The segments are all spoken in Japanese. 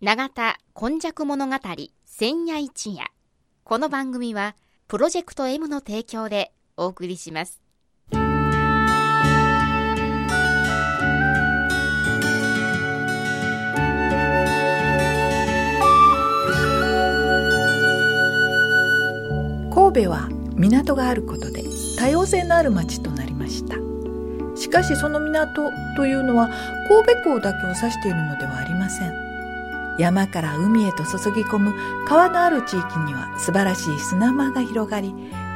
永田今昔物語千夜一夜。この番組はプロジェクト M の提供でお送りします。神戸は港があることで多様性のある町となりました。しかしその港というのは神戸港だけを指しているのではありません。山から海へと注ぎ込む川のある地域には素晴らしい砂間が広がり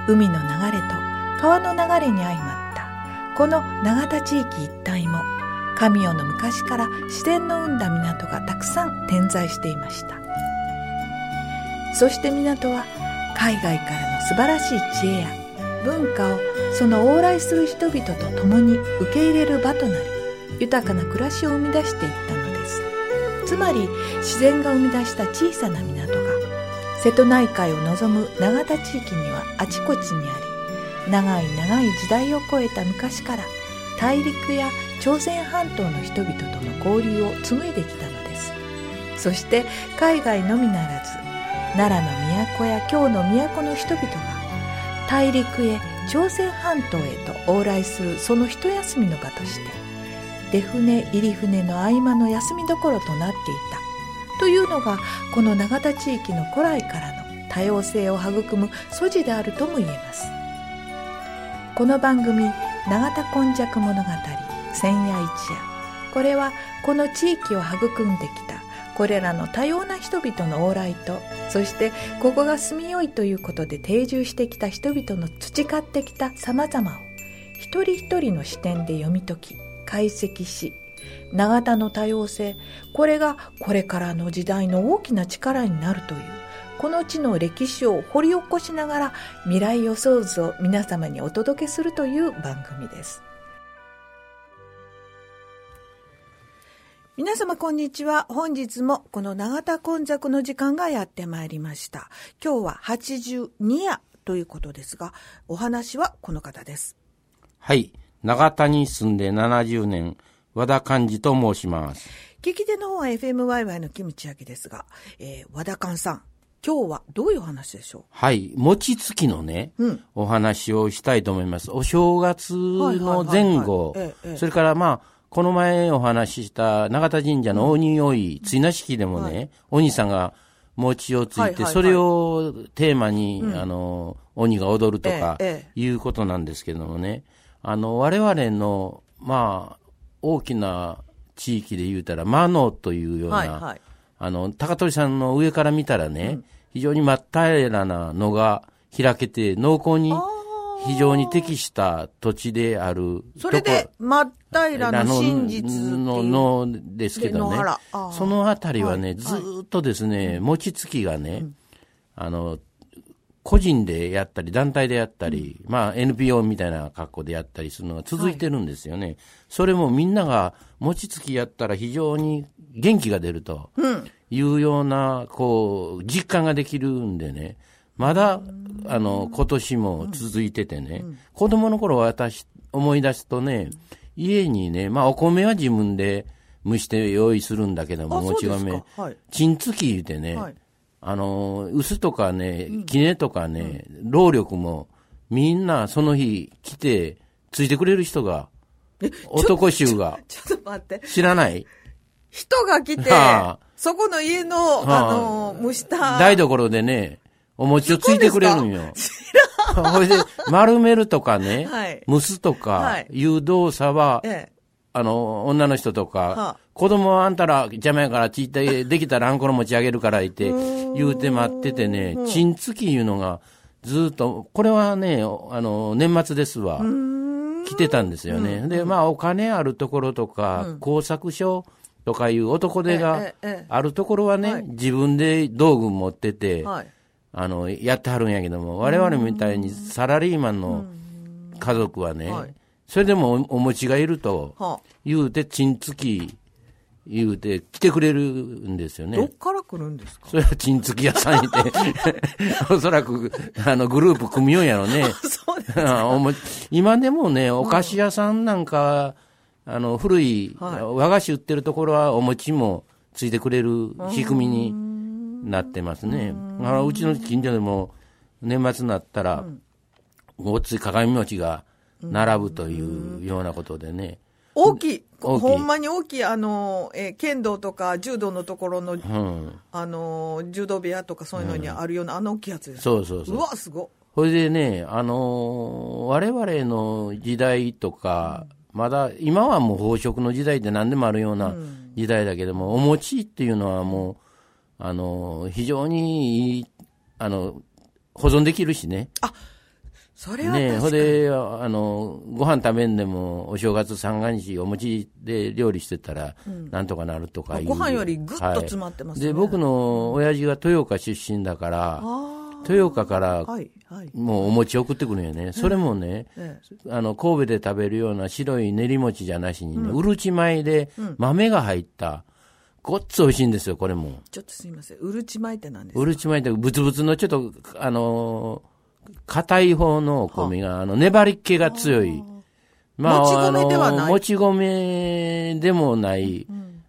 海の流れと川の流れに相まった。この永田地域一帯も神代の昔から自然の生んだ港がたくさん点在していました。そして港は海外からの素晴らしい知恵や文化をその往来する人々と共に受け入れる場となり豊かな暮らしを生み出していったのつまり自然が生み出した小さな港が瀬戸内海を望む永田地域にはあちこちにあり長い長い時代を超えた昔から大陸や朝鮮半島の人々との交流を紡いできたのです。そして海外のみならず奈良の都や京の都の人々が大陸へ朝鮮半島へと往来するその一休みの場として出船入り船の合間の休みどころとなっていた。というのがこの永田地域の古来からの多様性を育む素地であるとも言えます。この番組「永田今昔物語千夜一夜」これはこの地域を育んできたこれらの多様な人々の往来とそしてここが住みよいということで定住してきた人々の培ってきた様々を一人一人の視点で読み解き解析し永田の多様性これがこれからの時代の大きな力になるというこの地の歴史を掘り起こしながら未来予想図を皆様にお届けするという番組です皆様こんにちは。本日もこの永田今昔の時間がやってまいりました。今日は82夜ということですが、お話はこの方です。はい。長田に住んで70年、和田寛治と申します。聞き手の方は FMYY のキムチ焼きですが、えー、和田寛さん、今日はどういうお話でしょはい。餅つきのね、うん。お話をしたいと思います。お正月の前後はいはいはい。はいええええ、それからまあ、この前お話しした永田神社の鬼追い、追な式でもね、鬼さんが餅をついて、はいはいはい。それをテーマに、あの、鬼が踊るとかええ、いうことなんですけどもね、あの、我々の、まあ、大きな地域で言うたら、魔のというようう。な、はいはい。あの、高取さんの上から見たらね、非常に真っ平らなのが開けて、農耕に非常に適した土地であるそれで、真っ平らの真実ののですけどね。そのあたりはね、はいずーっとですね、餅つきがね、あの、個人でやったり、団体でやったり、まあ NPO みたいな格好でやったりするのが続いてるんですよね。それもみんなが餅つきやったら非常に元気が出るというような、こう、実感ができるんでね、まだ、あの、今年も続いててね、子供の頃私、思い出すとね、家にね、まあお米は自分で蒸して用意するんだけども、あもち米。かはい。チンつき言うてね、はいあの、薄とかね、杵とかね、労力も、みんなその日来て、ついてくれる人が、男衆が、ちょっと待って。知らない？人が来てはあ、そこの家の、はあ。あの、蒸した。台所でね、お餅をついてくれるんよ。ほいで、丸めるとかね、はい。蒸すとはかいい。う動作は、ええ。あの、女の人とか、はあ。子供はあんたら邪魔やからちいて、できたらあんこの持ち上げるから言って、言うて待っててね、チンつきいうのが、ずっと、これはね、あの、年末ですわ。来てたんですよね。で、まあ、お金あるところとか、工作所とかいう男手があるところはね、はい。自分で道具持ってて、はい。あの、やってはるんやけども、我々みたいにサラリーマンの家族はね、はいそれでもおお餅がいると、は言うて、チンつき、言うて、来てくれるんですよあ、どっね。から来るんですか？それはチンつき屋さんいて、おそらく、あの、グループ組みようやろね。そうです。今でもね、お菓子屋さんなんか、あの、古い和菓子売ってるところはお餅もついてくれる仕組みになってますね。あのうちの近所でも年末になったら、ごっつい鏡餅が並ぶというようなことでね。大きい、ほんまに大きい、あの、えー剣道とか柔道のところの、うん。あの、柔道部屋とかそういうのにあるような、あの大きいやつです。そうそうそうう。わ、すごっ。それでね、あのー我々の時代とか、まだ、今はもう飽食の時代って何でもあるような時代だけども、お餅っていうのはもう、あのー非常にいい、あの、保存できるしね。それはねほ。で、あの、ご飯食べんでも、お正月三が日お餅で料理してたら、なんとかなるとかいう。ご飯よりぐっとはい詰まってますね。で、僕の親父が豊岡出身だから、あ豊岡からあ、はい、はい。もうお餅送ってくるんよね。それもね、えあの、神戸で食べるような白い練り餅じゃなしにね、うるち米で豆が入った、ごっつ美味しいんですよ、これも。ちょっとすみません。うるち米って何ですか？うるち米ってブツブツのちょっと、あのー硬い方のお米が、あ。の、粘り気が強い。もち米ではない。もち米でもない。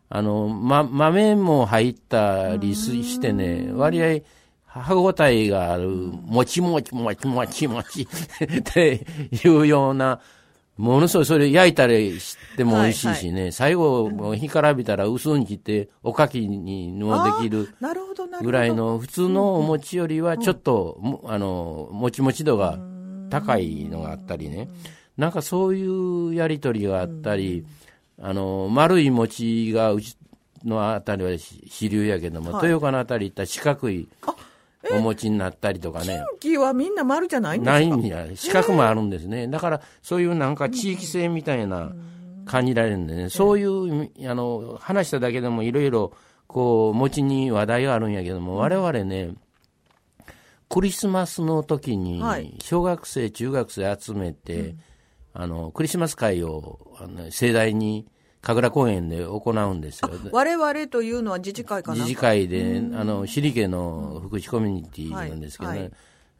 あの、ま、豆も入ったりすしてね、割合、歯応えがある、もちもちもちもちもちっていうような、ものすごいそれ焼いたりしても美味しいしね、最後、もう火からびたら薄に切って、おかきにもできる。ぐらいの普通のお餅よりはちょっと、もあの、もちもち度が高いのがあったりね。なんかそういうやりとりがあったり、あの、丸い餅がうちのあたりはし主流やけども、はい。豊岡のあたり行ったら四角いお餅になったりとかね。近畿はみんな丸じゃないんですか？ないんや、四角もあるんですね。だから、そういうなんか地域性みたいな感じられるんでね、そういう、あの、話しただけでもいろいろ、こう、餅に話題があるんやけども、我々ね、クリスマスの時にはい、小学生、中学生集めて、あの、クリスマス会を、あの盛大に、神楽公園で行うんですよ。我々というのは自治会かな自治会で、あの、シリケの福祉コミュニティなんですけどね、はいはい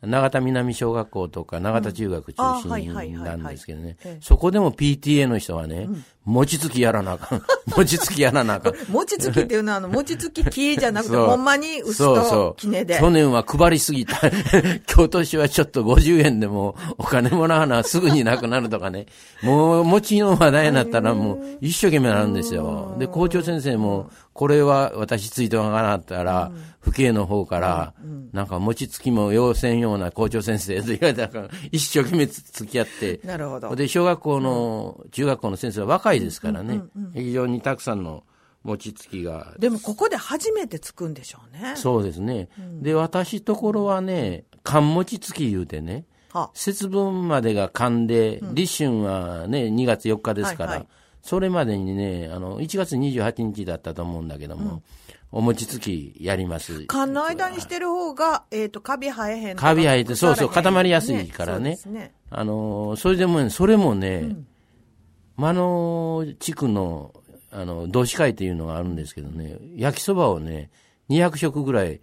永田南小学校とか永田中学中心なんですけどね。ええ、そこでも PTA の人はね、餅つきやらなあかん。餅つきやらなあかん。餅つきっていうのは、あの、餅つき木じゃなくて、そうほんまに薄そうそとう杵で。去年は配りすぎた。今年はちょっと50円でもお金もらわなすぐになくなるとかね。もう餅の話題になったらもう一生懸命なるんですよ。で、校長先生も、これは私ついてわからなかったら、府警の方から、なんか餅つきも要せんような校長先生と言われたから、一生懸命つ付き合って、なるほど。で、小学校の、中学校の先生は若いですからね、非常にたくさんの餅つきがでも、ここで初めてつくんでしょうね。そうですね。で、私ところはね、寒餅つき言うてね、は節分までが寒で、立春はね、2月4日ですから、はいはいそれまでにね、あの、1月28日だったと思うんだけども、お餅つきやります。缶の間にしてる方が、えっ、と、カビ生えへん。カビ生えてそうそう固まりやすいからねそうですね。あの、それでもね、それもね、間野地区の、あの、同志会っていうのがあるんですけどね、焼きそばをね、200食ぐらい、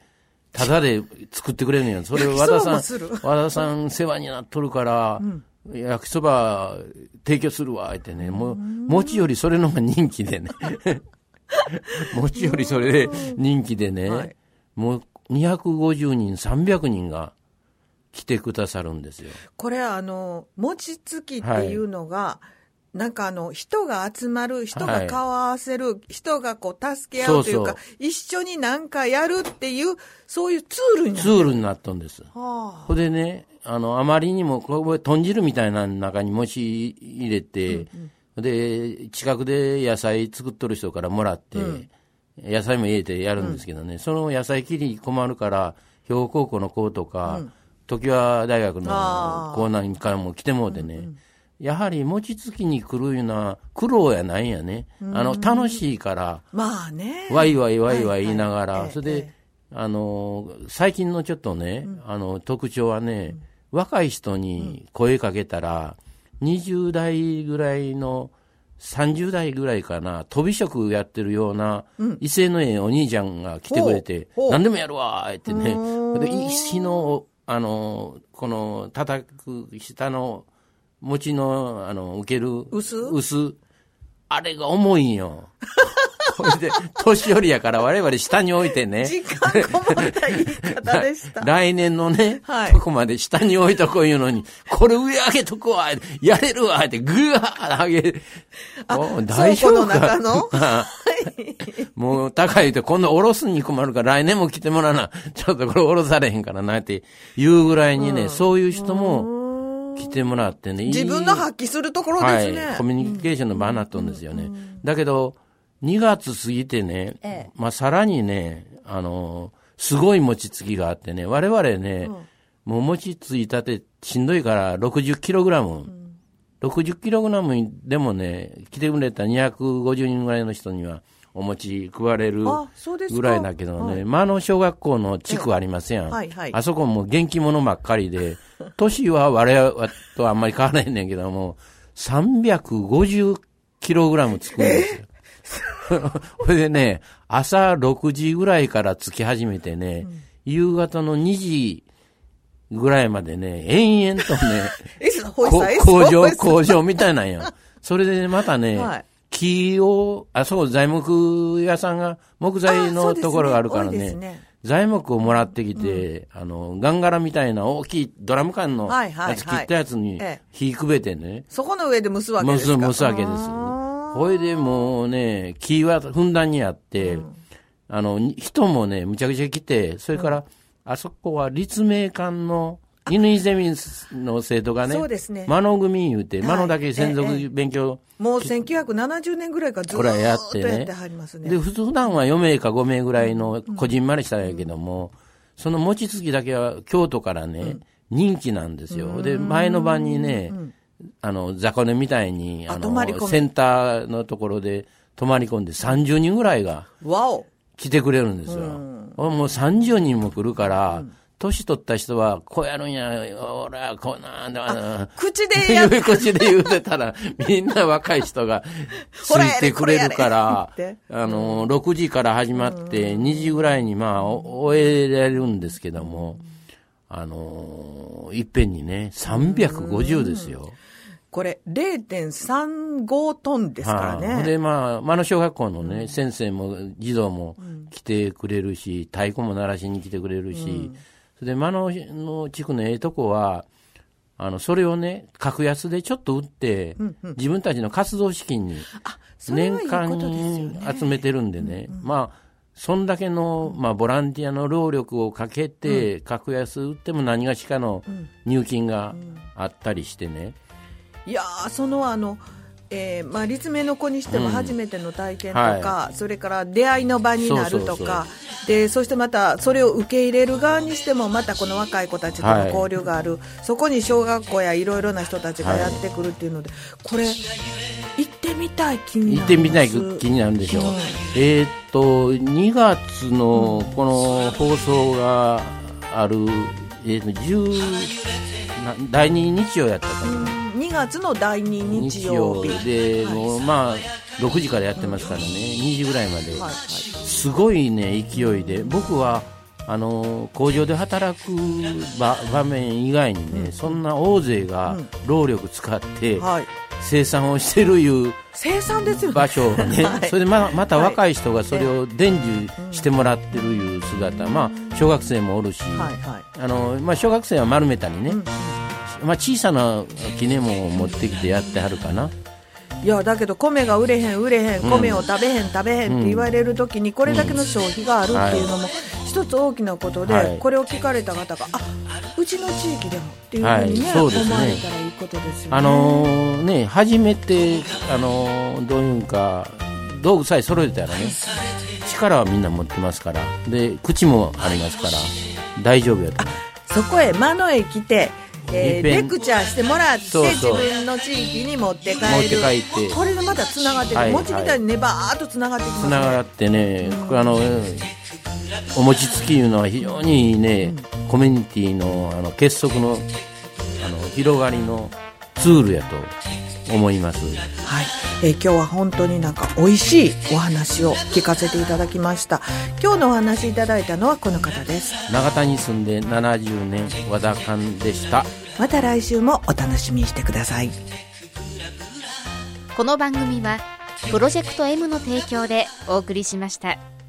ただで作ってくれるんや。それを和田さん和田さん世話になっとるから、焼きそば提供するわ、ってね、もう、餅よりそれの方が人気でね。餅よりそれで人気でね、はいもう250人、300人が来てくださるんですよ。これあの、餅つきっていうのが、なんかあの、人が集まる、人が顔を合わせる、人がこう助け合うというか一緒になんかやるっていう、そういうツールになツる。ールになったんです。はほんでね、あの、あまりにも、これ、豚汁みたいなの中に餅入れて、で、近くで野菜作っとる人からもらって、野菜も入れてやるんですけどね、その野菜切り困るから、兵庫高校の子とか、常盤大学のあー。子なんかも来てもうてね、やはり餅つきに来るような苦労やないんやね。あの、楽しいから、あ。まあね。ワイワイワイワイ言いながら、はいはいそれでええ、あの、最近のちょっとね、あの、特徴はね、若い人に声かけたら、20代ぐらいの、30代ぐらいかな、飛び職やってるような、威勢のええお兄ちゃんが来てくれて何でもやるわーってね。で、石の、あの、この、叩く下の、餅の、あの、受ける、薄？薄、あれが重いんよ。ほいで、年寄りやから我々下に置いてね。時間こもった言い方でした。来年のね、はいとこまで下に置いとこういうのに、これ上上げとこわ、やれるわ、ってぐわー上げ、もう大丈夫か？の中の？もう高いと今度おろすに困るから来年も来てもらわな。ちょっとこれおろされへんからなって言うぐらいにね、そういう人も来てもらってね。自分の発揮するところですね。はい。コミュニケーションの場になったんですよね。だけど、2月過ぎてね、ええまあさらにね、あの、すごい餅つきがあってね、我々ね、もう餅ついたてしんどいから60キログラム、60キログラムでもね、来てくれた250人ぐらいの人にはお餅配れるぐらいだけどね、はい間野小学校の地区ありますやん。はいはいあそこも元気者ばっかりで、年は我々とあんまり変わらへんねんけども、350キログラムつくんですよ。それでね、朝6時ぐらいからつき始めてね、夕方の2時ぐらいまでね、延々とね、工場、工場みたいなんや。それでまたね、はい。木を、あ、そう、材木屋さんが、木材のところがあるからね材木をもらってきて、あの、ガンガラみたいな大きいドラム缶のはいはいやつ切ったやつにええ。火くべてね、そこの上で蒸すわけで蒸す、すか？蒸すわけです。あほいでもうね、木はふんだんにあって、あの、に人もね、むちゃくちゃ来て、それから、あそこは立命館の、犬井ゼミの生徒がね、そうですね。間野組言うて、はい。間野だけ専ええ属勉強、ーもう1970年ぐらいからずっことれやってね。やってはりますね。で、普通普段は4名か5名ぐらいのこじんまりしたんやけども、その餅つきだけは京都からね、人気なんですよ。で、前の晩にね、あの、雑魚寝みたいに、あの、センターのところで泊まり込んで30人ぐらいがわお。来てくれるんですよ。もう30人も来るから、年取った人は、こうやるんや、ほら、こうなんだ、口でやっいう口で言うてたら、みんな若い人が ついてくれるからあの、6時から始まって、2時ぐらいにまあ、お終えられるんですけども、あの、いっぺんにね、350ですよ。これ0.35トンですからはい。ほんね。で、まあ、間野小学校のね、先生も児童も来てくれるし、太鼓も鳴らしに来てくれるし、それで、間野の地区のええとこは、あの、それをね、格安でちょっと売って、自分たちの活動資金に、年間。集めてるんでね、まあ、そんだけの、まあ、ボランティアの労力をかけて、格安売っても何がしかの入金があったりしてね、いやーそのあの、えーまあ、立命の子にしても初めての体験とか、はそれから出会いの場になるとかでそしてまたそれを受け入れる側にしてもまたこの若い子たちとの交流がある、そこに小学校やいろいろな人たちがやってくるっていうので、これ行ってみたい気にな行ってみたい気になるんでしょう。うん。えーっと、2月のこの放送がある、えーっと、10な第2日曜やったかな。2月の第2日曜日。で、はい。もうまあ、6時からやってますからね、2時ぐらいまで。はい。はいすごいね、勢いで。僕は、あの、工場で働く場場面以外にね、そんな大勢が労力使ってはい。生産をしてるいう生産ですよね。場所をね、はい。それでままた若い人がそれを伝授してもらってるいう姿、まあ、小学生もおるし、はいはい。あのまあ、小学生は丸めたりね、まあ、小さな記念も持ってきてやってはるかな。いやだけど米が売れへん売れへん米を食べへん食べへんって言われるときにこれだけの消費があるっていうのも一つ大きなことで、はいこれを聞かれた方があうちの地域でもっていうふうにね,、思われたらいいことですよね。あのーね、初めて、あのーどういうんか、道具さえ揃えたらね、力はみんな持ってますから、で、口もありますから、大丈夫やと。そこへ間野へ来て、えーレクチャーしてもらって自分の地域に持って帰る。持って帰って。これでまたつながってる、はい。餅みたいにねばーっとつながってきますね。つながってね、あの、お餅つきいうのは非常にね、コミュニティのあの結束のあの広がりのツールやと思います。はい、えー今日は本当になんか美味しいお話を聞かせていただきました今日のお話いただいたのはこの方です長田に住んで70年、和田勘でした。また来週もお楽しみにしてくださいこの番組はプロジェクト M の提供でお送りしました。